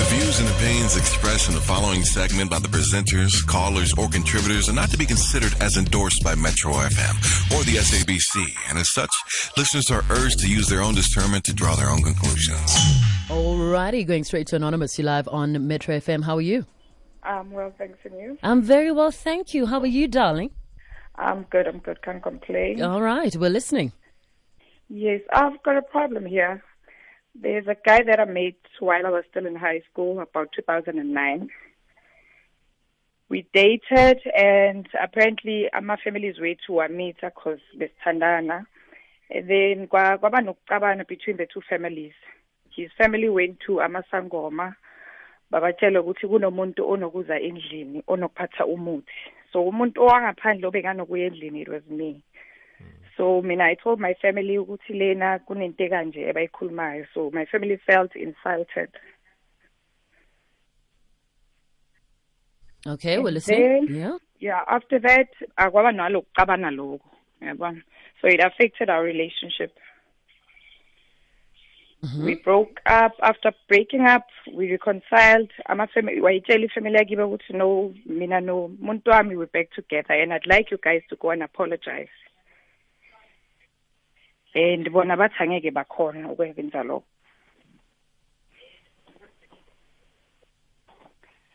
The views and opinions expressed in the following segment by the presenters, callers, or contributors are not to be considered as endorsed by Metro FM or the SABC, and as such, listeners are urged to use their own discernment to draw their own conclusions. Alrighty, going straight to Anonymous. You live on Metro FM. How are you? Um, well, thanks, and you? I'm very well, thank you. How are you, darling? I'm good, I'm good, can't complain. All right, we're listening. Yes, I've got a problem here. There's a guy that I met while I was still in high school, about 2009. We dated, and apparently uh, my family's way to Amita because besithandana. And then kwa- kwaba between the two families. His family went to Amasangoma, babatshela ukuthi kunomuntu onokuza endlini onokuphatha umuthi. So umuntu owangaphandle obekanokuya endlini it was me. So mina I told my family ukuthi lena kunento kanje abayikhulumayo. So my family felt insulted. Okay, we're And then- Yeah. Yeah, after that akwaba nalokuxabana lokho. Yabona. So it affected our relationship. Mm-hmm. We broke up. After breaking up, we reconciled. Ama family wayitshela ifamily yakibe ukuthi no, mina no muntu wami we're back together and I'd like you guys to go and apologize. And bona bathi angeke bakhona ukwenza lokho.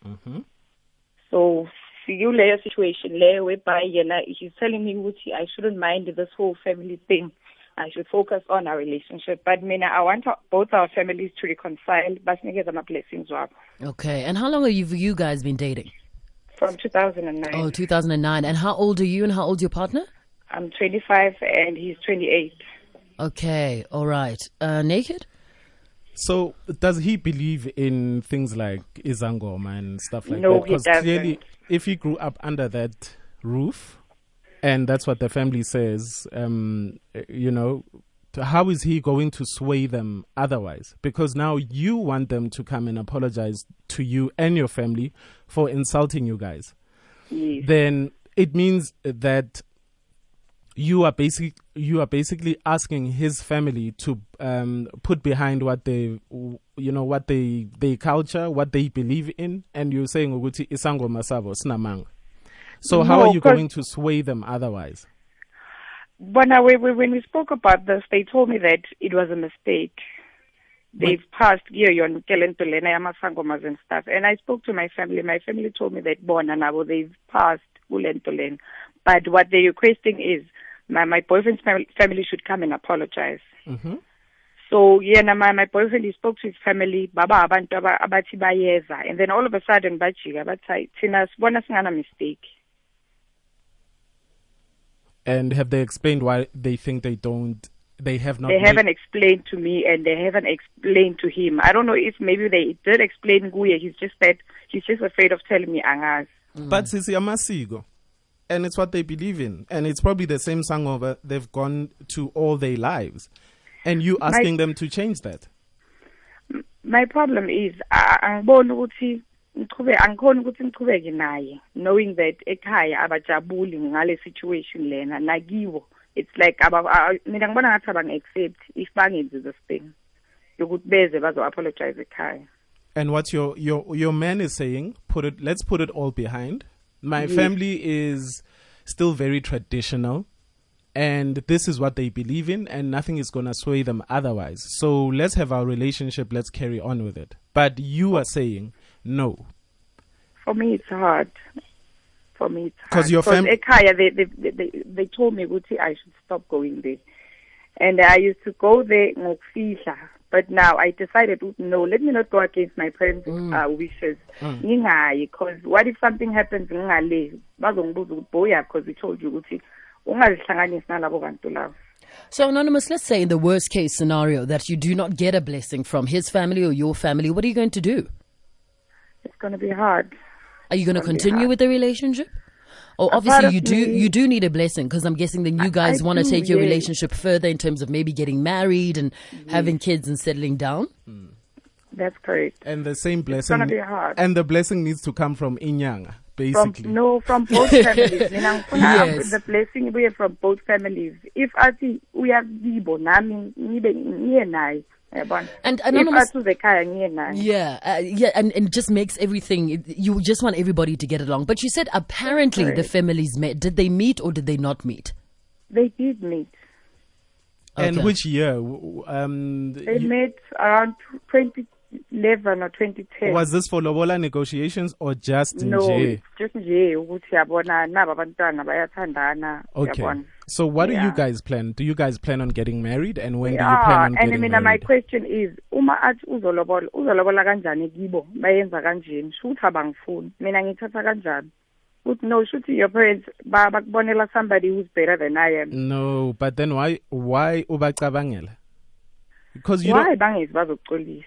Mm-hmm. So sikuleyo situation leyo whereby yena he's telling me ukuthi I shouldn't mind this whole family thing. I should focus on our relationship. But mina I want both our families to reconcile. Basinikeza ama blessings wabo. Okay, and how long have you, you guys been dating? From 2009. Oh, 2009. And how old are you and how old's your partner? I'm 25 and he's 28. Okay, all right. Uh, naked? So, does he believe in things like Izangoma and stuff like No, that? he Because doesn't. clearly, if he grew up under that roof, and that's what the family says, um, you know, how is he going to sway them otherwise? Because now you want them to come and apologize to you and your family for insulting you guys. Yes. Then it means that you are basic you are basically asking his family to um, put behind what they you know what they they culture what they believe in and you're saying ukuthi isango sabo sinamanga so how No, are you going to sway them otherwise When, I, when when we spoke about this, they told me that it was a mistake. They've passed here yon kelentolena yamasangomas and stuff. And I spoke to my family. My family told me that bona nabo they've passed kulentolena. But what they're requesting is my my boyfriend's fam- family should come and apologize. Mhm. So yeah, my my boyfriend he spoke to his family, baba abantu aba- abathi bayeza, and then all of a sudden bajika bathi thina sibona singana mistake. and have they explained why they think they don't they have not they made- haven't explained to me and they haven't explained to him. I don't know if maybe they did explain Guya. He's just that he's just afraid of telling me angas. Mm. But sisi amasiko. And it's what they believe in. And it's probably the same song over they've gone to all their lives. And you asking them to change that. My problem is angiboni ukuthi ngichube angikhoni ukuthi ngichubeke naye knowing that ekhaya abajabuli ngale situation lena nakiwo it's like mina ngibona ngathi abangi-accept if bangenzi this thing yokuthi beze bazo-apologize ekhaya And what your your your man is saying, put it let's put it all behind. My family is still very traditional and this is what they believe in and nothing is going to sway them otherwise. So let's have our relationship, let's carry on with it. But you are saying no. For me, it's hard. For me, it's 'Cause hard. your fam- ekhaya, they, they, they, they told me ukuthi I should stop going there. And I used to go there ngokufihla. But now I decided, no, let me not go against my parents' uh, wishes. Because what if something happens ngingale? Bazongibuza ukuthi boya because we told you ukuthi ungazihlanganisi nalabo bantu labo. So, Anonymous, let's say in the worst case scenario that you do not get a blessing from his family or your family, what are you going to do? It's going to be hard. Are you going to continue with the relationship? Or A part obviously you do me- you do need a blessing because I'm guessing then you guys want to do, take your yes. relationship further in terms of maybe getting married and having kids and settling down. Hmm. That's correct. And the same blessing. It's blessing going to be hard. and the blessing needs to come from Inyanga, from basically. no from both families mina ngifuna Yes. the blessing ibuye from both families if athi uyakibo nami ngibe ngiye naye yabona And if anonymous, athi ngiye naye yeah, uh, yeah, and, and just makes everything. You just want everybody to get along. But you said apparently the families met. Did they meet or did they not meet? they did meet And which year? W- w- Um, they you- met around 2011 or 2010 was this for lobola negotiations or just no nje? just nje ukuthi yabona naba abantwana bayathandana Okay. So what do you guys plan? Do you guys plan on getting married? And when do you plan on and getting mina my married? question is uma athi uzolobola uzolobola kanjani kibo bayenza kanjeni shuthi abangifuni mina ngithatha kanjani ukuthi no shuthi your parents ba- bakubonela somebody who's better than I am No, but then why why ubacabangela? Because you why bangezi bazokucolisa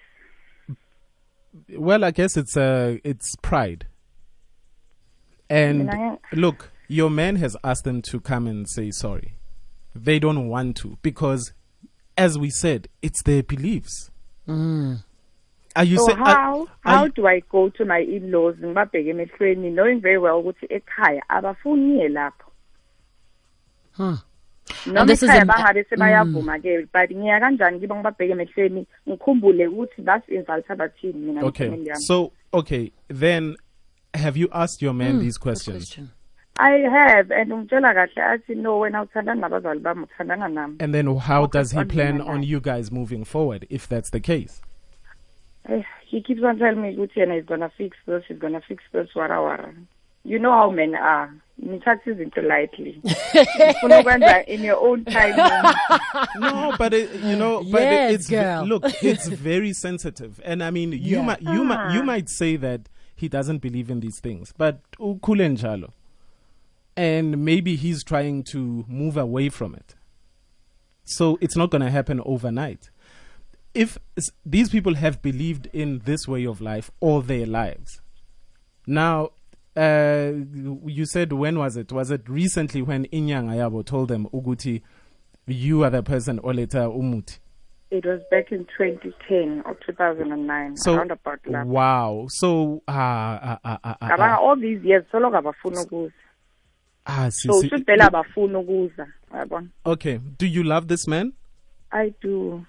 well I guess it's uh it's pride. And look, your man has asked them to come and say sorry. They don't want to because as we said, it's their beliefs. Are you so saying how are how you- do I go to my in-laws ngibabheke emehlweni knowing very well ukuthi ekhaya abafuni ngiye lapho noma this is ekhaya an- bangabe sebayavuma ke but ngiya kanjani kibo ngibabheke emehlweni ngikhumbule ukuthi basi-insulta bathini mina Okay. So okay, then have you asked your man these questions? question. I have and ungitshela kahle athi no wena uthandana nabazali bami uthandana nami And then how does he plan on you guys moving forward if that's the case? Eh, he keeps on telling me ukuthi yena is gonna fix this he's gonna fix this wara wara you know how men are nithatha izinto lightly ufuna ukwenza in your own time no, but it, you know, but it- it's girl. look, it's very sensitive, and I mean, you Yeah. might you might Ah. you might say that he doesn't believe in these things, but ukhule njalo, and maybe he's trying to move away from it. So it's not going to happen overnight. If these people have believed in this way of life all their lives, now. Uh, you said when was it? Was it recently when Inyang Ayabo told them Uguti, you are the person Oleta Umuti? it was back in 2010 or 2009 So around about lapho wow. So ah ah ah ah ah, cabanga ah, all these years soloko abafuni ukuza ah so sisi. shuthi phela abafuni ukuza yabona Okay. Do you love this man? I do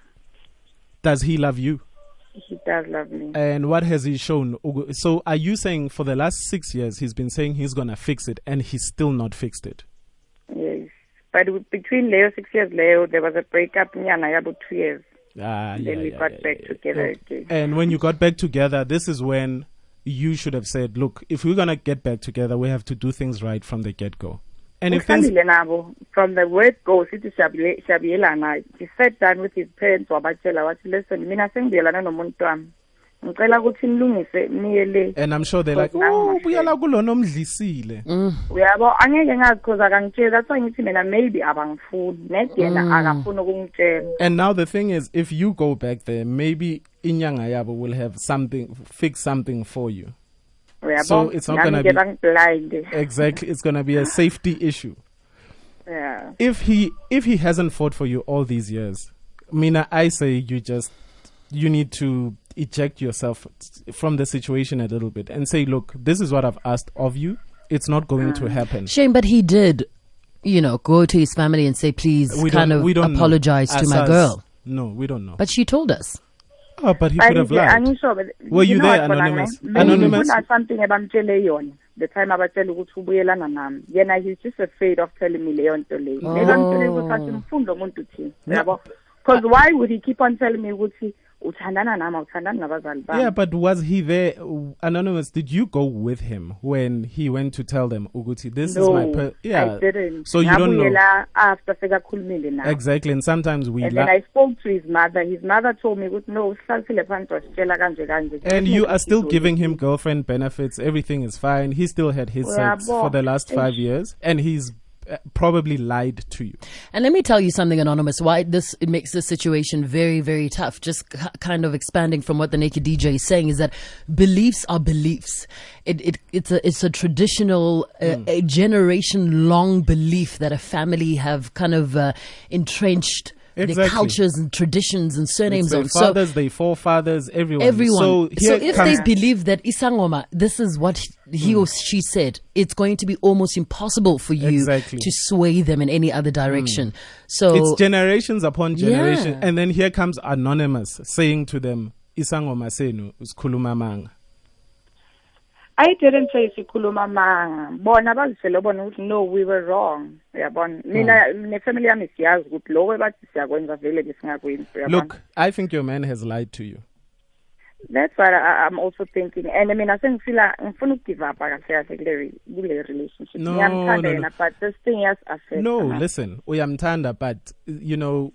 Does he love you? He does love me And what has he shown? So are you saying for the last six years he's been saying he's gonna fix it and he's still not fixed it? yes but between Leo six years Leo there was a breakup nyana yabo two years Ah, then yeah, we yeah, got yeah, back together again And when you got back together, this is when you should have said, "Look, if we're gonna get back together, we have to do things right from the get-go." And if things uhlangile nabo from the word go sithi siyabile- siyabuyelana he sat down with his parents wabatshela wathi listen mina sengibuyelana nomuntu wami. Ngicela ukuthi nilungise niye le and I'm sure they're like, Because now "Oh, I'm buyela kulona omdlisile." Mm. uyabo angeke ngazi cause akangitsheli that's why ngithi mina maybe abangifuni. Net yena mm. akafuni ukungitshela. And now the thing is, if you go back there, maybe Inyanga Yabo will have something, fix something for you. Uyabo So it's not gonna be- bangiblind Exactly, it's gonna be a safety issue. yeah If he if he hasn't fought for you all these years, Mina, I say you just you need to eject yourself from the situation a little bit and say, look, this is what I've asked of you. It's not going Mm. to happen. Shame, but he did, you know, go to his family and say, please kind don't- of we don't know. apologize to As my us- girl. No, we don't know. But she told us. Oh, but he But could have nje lied. angisho but Were you know there, what, Bonang, Anonymous? maybe Anonymous? kuna something ebamtshele yona the time abatshela ukuthi ubuyelana nami yena he's just afraid of telling me leyo nto leyo maybe oh. amtshele ukuthi athi mfundi omuntu uthini yabo because why would he keep on telling me ukuthi uthandana nami awuthandani nabazali bami Yeah, but was he there? Anonymous, did you go with him when he went to tell them, Uguti, this no is my per-. Yeah. I didn't So you don't know. after sekakhulumile naye Exactly. And sometimes we and then. I spoke to his mother his mother told me ukuthi no usihlalisile phansi wasitshela kanje kanje And you are still giving him girlfriend benefits. Everything is fine. He still had his sex for the last five years. And he's probably lied to you. And let me tell you something, Anonymous, why this it makes this situation very, very tough. Just kind of expanding from what the Naked DJ is saying is that beliefs are beliefs. It, it it's a it's a traditional, uh, Hmm. a generation long belief that a family have kind of uh, entrenched. Their cultures and traditions and It's surnames their on. So fathers, their forefathers, everyone. everyone. So, So, if they believe that Isangoma, this is what he hmm. or she said, it's going to be almost impossible for you Exactly. to sway them in any other hmm. direction. So it's generations upon generation, Yeah. and then here comes anonymous saying to them, "Isangoma senu usikhuluma manga." I didn't say sikhuluma manga bona bazifele bona ukuthi no we were wrong. Uyabona? Hmm. Mina nefamily yami siyazi ukuthi lokho bathi siyakwenza vele besingakwenzi Look, I think your man has lied to you. that's what I, I'm also thinking. And mina sengifila ngifuna ukugive up kahle kahle kule re- kule relationship. No, ngiyamthanda no, no. yena but this thing has affect No, listen, uyamtanda, but you know,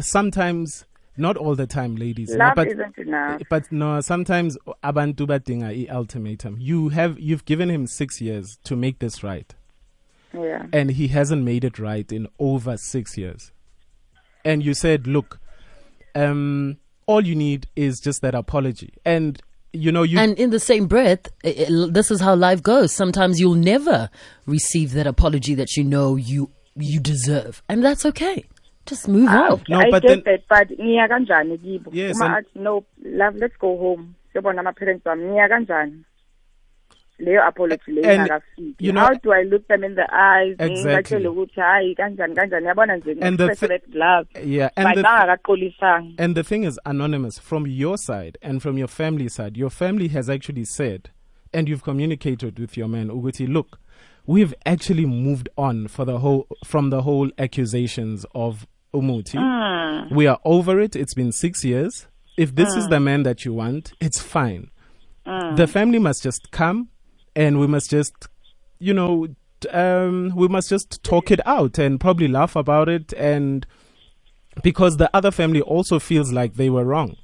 sometimes, not all the time, ladies. love but isn't enough but no, sometimes abantu badinga i ultimatum. You have you've given him six years to make this right, yeah and he hasn't made it right in over six years. And you said, look, um, all you need is just that apology, and you know you. And in the same breath, i- i- this is how life goes. Sometimes you'll never receive that apology that you know you you deserve, and that's okay. Just move Ah, on. okay, No, I but get then- that but ngiya kanjani kibo? Yes, uma athi no love let's go home. Siyabona ama parents wami ngiya kanjani? Leyo apology leyo And, ingakafiki. you know- how do i look them in the eyes? Exactly. ngibatshele ukuthi hayi kanjani kanjani? Yabona nje And the thi- love yeah, and but the, bangakaqolisanga And the thing is, Anonymous, from your side and from your family side, your family has actually said, and you've communicated with your man, Uguti, look, we've actually moved on for the whole from the whole accusations of Umuti. Hmm. We are over it. It's been six years. If this is hmm. the man that you want, it's fine. Hmm. The family must just come and we must just, you know, um, we must just talk it out and probably laugh about it and because the other family also feels like they were wrong.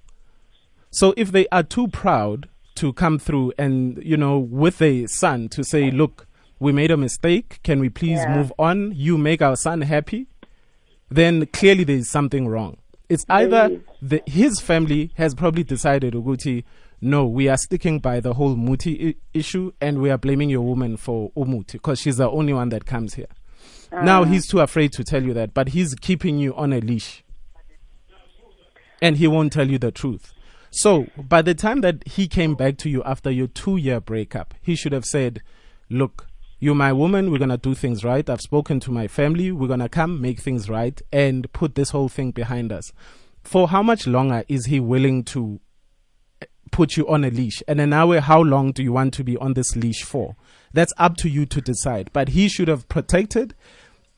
So if they are too proud to come through and, you know, with a son to say, look, we made a mistake, can we please Yeah. move on? You make our son happy, then clearly there is something wrong. It's either the, his family has probably decided, Uguti, no, we are sticking by the whole Muti I- issue and we are blaming your woman for Umuti because she's the only one that comes here. Now ah. he's too afraid to tell you that, but he's keeping you on a leash. And he won't tell you the truth. So, by the time that he came back to you after your two year breakup, he should have said, Look, you're my woman. We're going to do things right. I've spoken to my family. We're going to come make things right and put this whole thing behind us. For how much longer is he willing to eh, put you on a leash? And an hour, how long do you want to be on this leash for? That's up to you to decide. But he should have protected,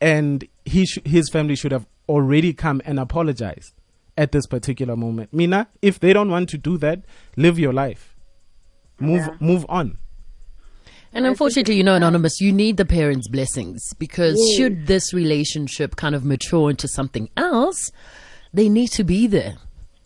and he sh- his family should have already come and apologized at this particular moment. Mina, if they don't want to do that, live your life. Move Yeah. move on. And unfortunately, you know, Anonymous, you need the parents' blessings because should this relationship kind of mature into something else, they need to be there.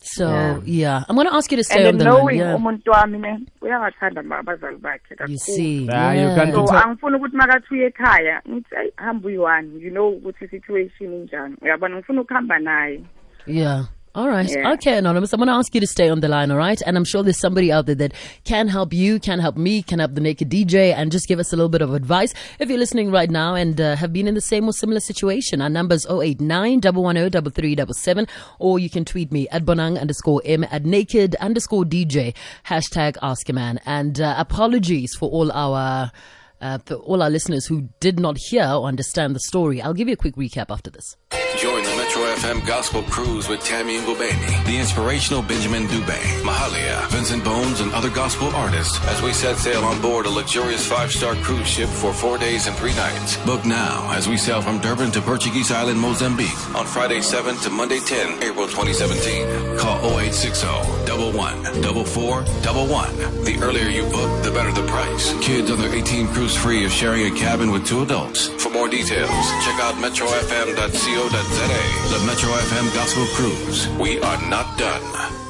So, yeah, Yeah. I'm going to ask you to stay and on then the line. knowing Yeah. umuntu wami ne uyangathanda ma abazali bakhe You see, Ah, you yeah. can't so do- angifuni ukuthi makathi uye ekhaya ngithi ayi hamba uyi-one you know ukuthi i-situation injani uyabona ngifuna ukuhamba naye Yeah. All right. Yeah. Okay, Anonymous. I'm going to ask you to stay on the line, all right? And I'm sure there's somebody out there that can help you, can help me, can help the Naked DJ, and just give us a little bit of advice. If you're listening right now and uh, have been in the same or similar situation, our number's 089 110 3377, or you can tweet me at bonang underscore m at naked underscore DJ, hashtag ask a man. And uh, apologies for all our. Uh, for all our listeners who did not hear or understand the story, I'll give you a quick recap after this. Join the Metro FM Gospel Cruise with Tammy Ngobeni, the inspirational Benjamin Dubé, Mahalia, Vincent Bones, and other gospel artists as we set sail on board a luxurious five-star cruise ship for four days and three nights. Book now as we sail from Durban to Portuguese Island, Mozambique on Friday 7 to Monday 10, April 2017. Call 0860 11 44 11. The earlier you book, the better the price. Kids under 18 cruise free is sharing a cabin with two adults. For more details, check out metrofm.co.za. The Metro FM Gospel Cruise. We are not done.